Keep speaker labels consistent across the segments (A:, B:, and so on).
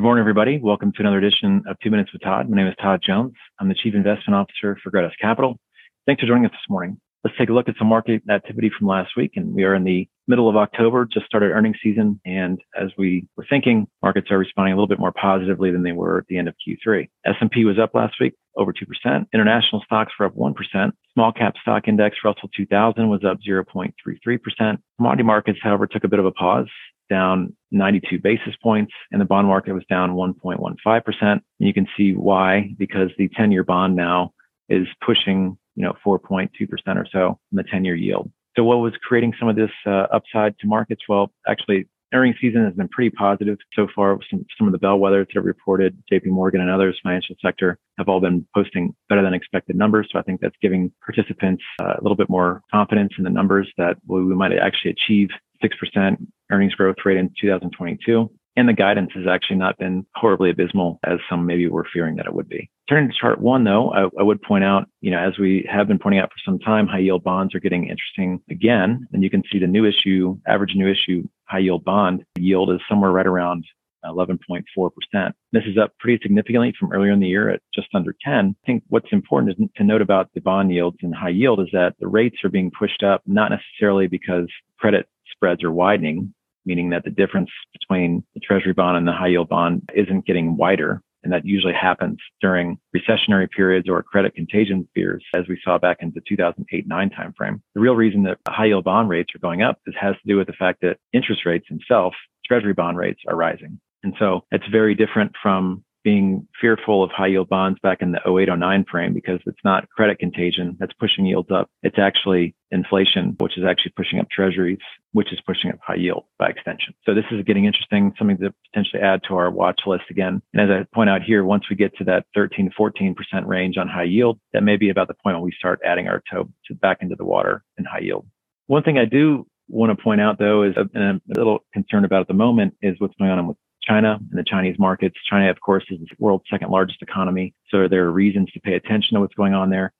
A: Good morning, everybody. Welcome to another edition of Two Minutes with Todd. My name is Todd Jones. I'm the Chief Investment Officer for Gratus Capital. Thanks for joining us this morning. Let's take a look at some market activity from last week. And we are in the middle of October, just started earnings season. And as we were thinking, markets are responding a little bit more positively than they were at the end of Q3. S&P was up last week over 2%. International stocks were up 1%. Small cap stock index Russell 2000 was up 0.33%. Commodity markets, however, took a bit of a pause down 92 basis points and the bond market was down 1.15%. And you can see why, because the 10 year bond now is pushing, you know, 4.2% or so in the 10 year yield. So what was creating some of this uh, upside to markets? Well, actually earnings season has been pretty positive so far. Some, some of the bellwethers that have reported, JP Morgan and others, financial sector, have all been posting better than expected numbers. So I think that's giving participants uh, a little bit more confidence in the numbers that we might actually achieve 6% earnings growth rate in 2022. And the guidance has actually not been horribly abysmal as some maybe were fearing that it would be. Turning to chart one, though, I, I, would point out, you know, as we have been pointing out for some time, high yield bonds are getting interesting again. And you can see the new issue, average new issue high yield bond yield is somewhere right around 11.4%. This is up pretty significantly from earlier in the year at just under 10. I think what's important to note about the bond yields and high yield is that the rates are being pushed up, not necessarily because credit spreads are widening, meaning that the difference between the treasury bond and the high yield bond isn't getting wider. And that usually happens during recessionary periods or credit contagion fears, as we saw back in the 2008-9 timeframe. The real reason that high yield bond rates are going up is has to do with the fact that interest rates themselves, treasury bond rates are rising. And so it's very different from being fearful of high yield bonds back in the 0809 frame because it's not credit contagion that's pushing yields up. It's actually inflation, which is actually pushing up treasuries, which is pushing up high yield by extension. So this is getting interesting, something to potentially add to our watch list again. And as I point out here, once we get to that 13, to 14% range on high yield, that may be about the point when we start adding our toe to back into the water in high yield. One thing I do want to point out though is I'm a little concerned about at the moment is what's going on with China and the Chinese markets. China, of course, is the world's second largest economy. So there are reasons to pay attention to what's going on there.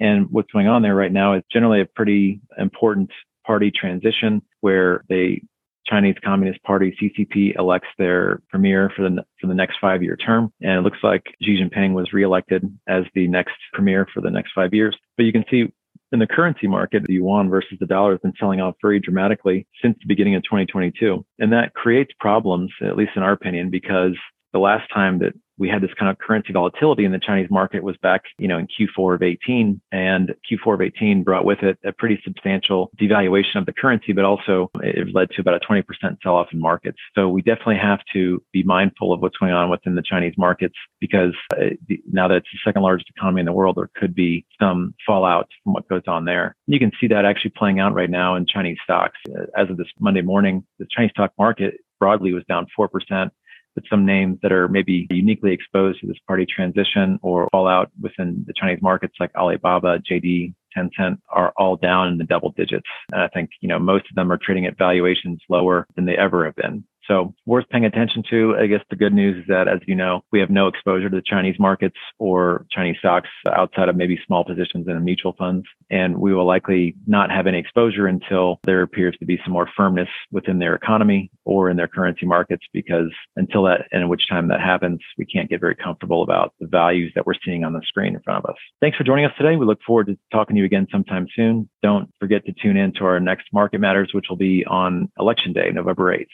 A: And what's going on there right now is generally a pretty important party transition where the Chinese Communist Party CCP elects their premier for the for the next five year term, and it looks like Xi Jinping was reelected as the next premier for the next five years. But you can see in the currency market, the yuan versus the dollar has been selling off very dramatically since the beginning of 2022. And that creates problems, at least in our opinion, because the last time that we had this kind of currency volatility in the Chinese market was back, you know, in Q4 of 18 and Q4 of 18 brought with it a pretty substantial devaluation of the currency, but also it led to about a 20% sell off in markets. So we definitely have to be mindful of what's going on within the Chinese markets because uh, now that it's the second largest economy in the world, there could be some fallout from what goes on there. You can see that actually playing out right now in Chinese stocks. As of this Monday morning, the Chinese stock market broadly was down 4% with some names that are maybe uniquely exposed to this party transition or fallout within the Chinese markets like Alibaba, JD, Tencent are all down in the double digits. And I think, you know, most of them are trading at valuations lower than they ever have been. So worth paying attention to. I guess the good news is that, as you know, we have no exposure to the Chinese markets or Chinese stocks outside of maybe small positions in mutual funds. And we will likely not have any exposure until there appears to be some more firmness within their economy or in their currency markets, because until that, and which time that happens, we can't get very comfortable about the values that we're seeing on the screen in front of us. Thanks for joining us today. We look forward to talking to you again sometime soon. Don't forget to tune in to our next Market Matters, which will be on Election Day, November 8th.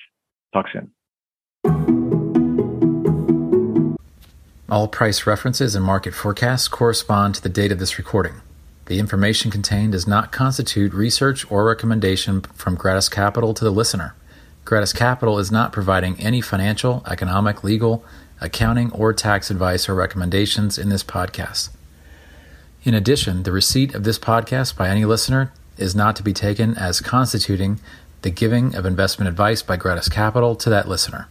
A: Talk soon.
B: All price references and market forecasts correspond to the date of this recording. The information contained does not constitute research or recommendation from Gratus Capital to the listener. Gratus Capital is not providing any financial, economic, legal, accounting, or tax advice or recommendations in this podcast. In addition, the receipt of this podcast by any listener is not to be taken as constituting the giving of investment advice by Gratus Capital to that listener.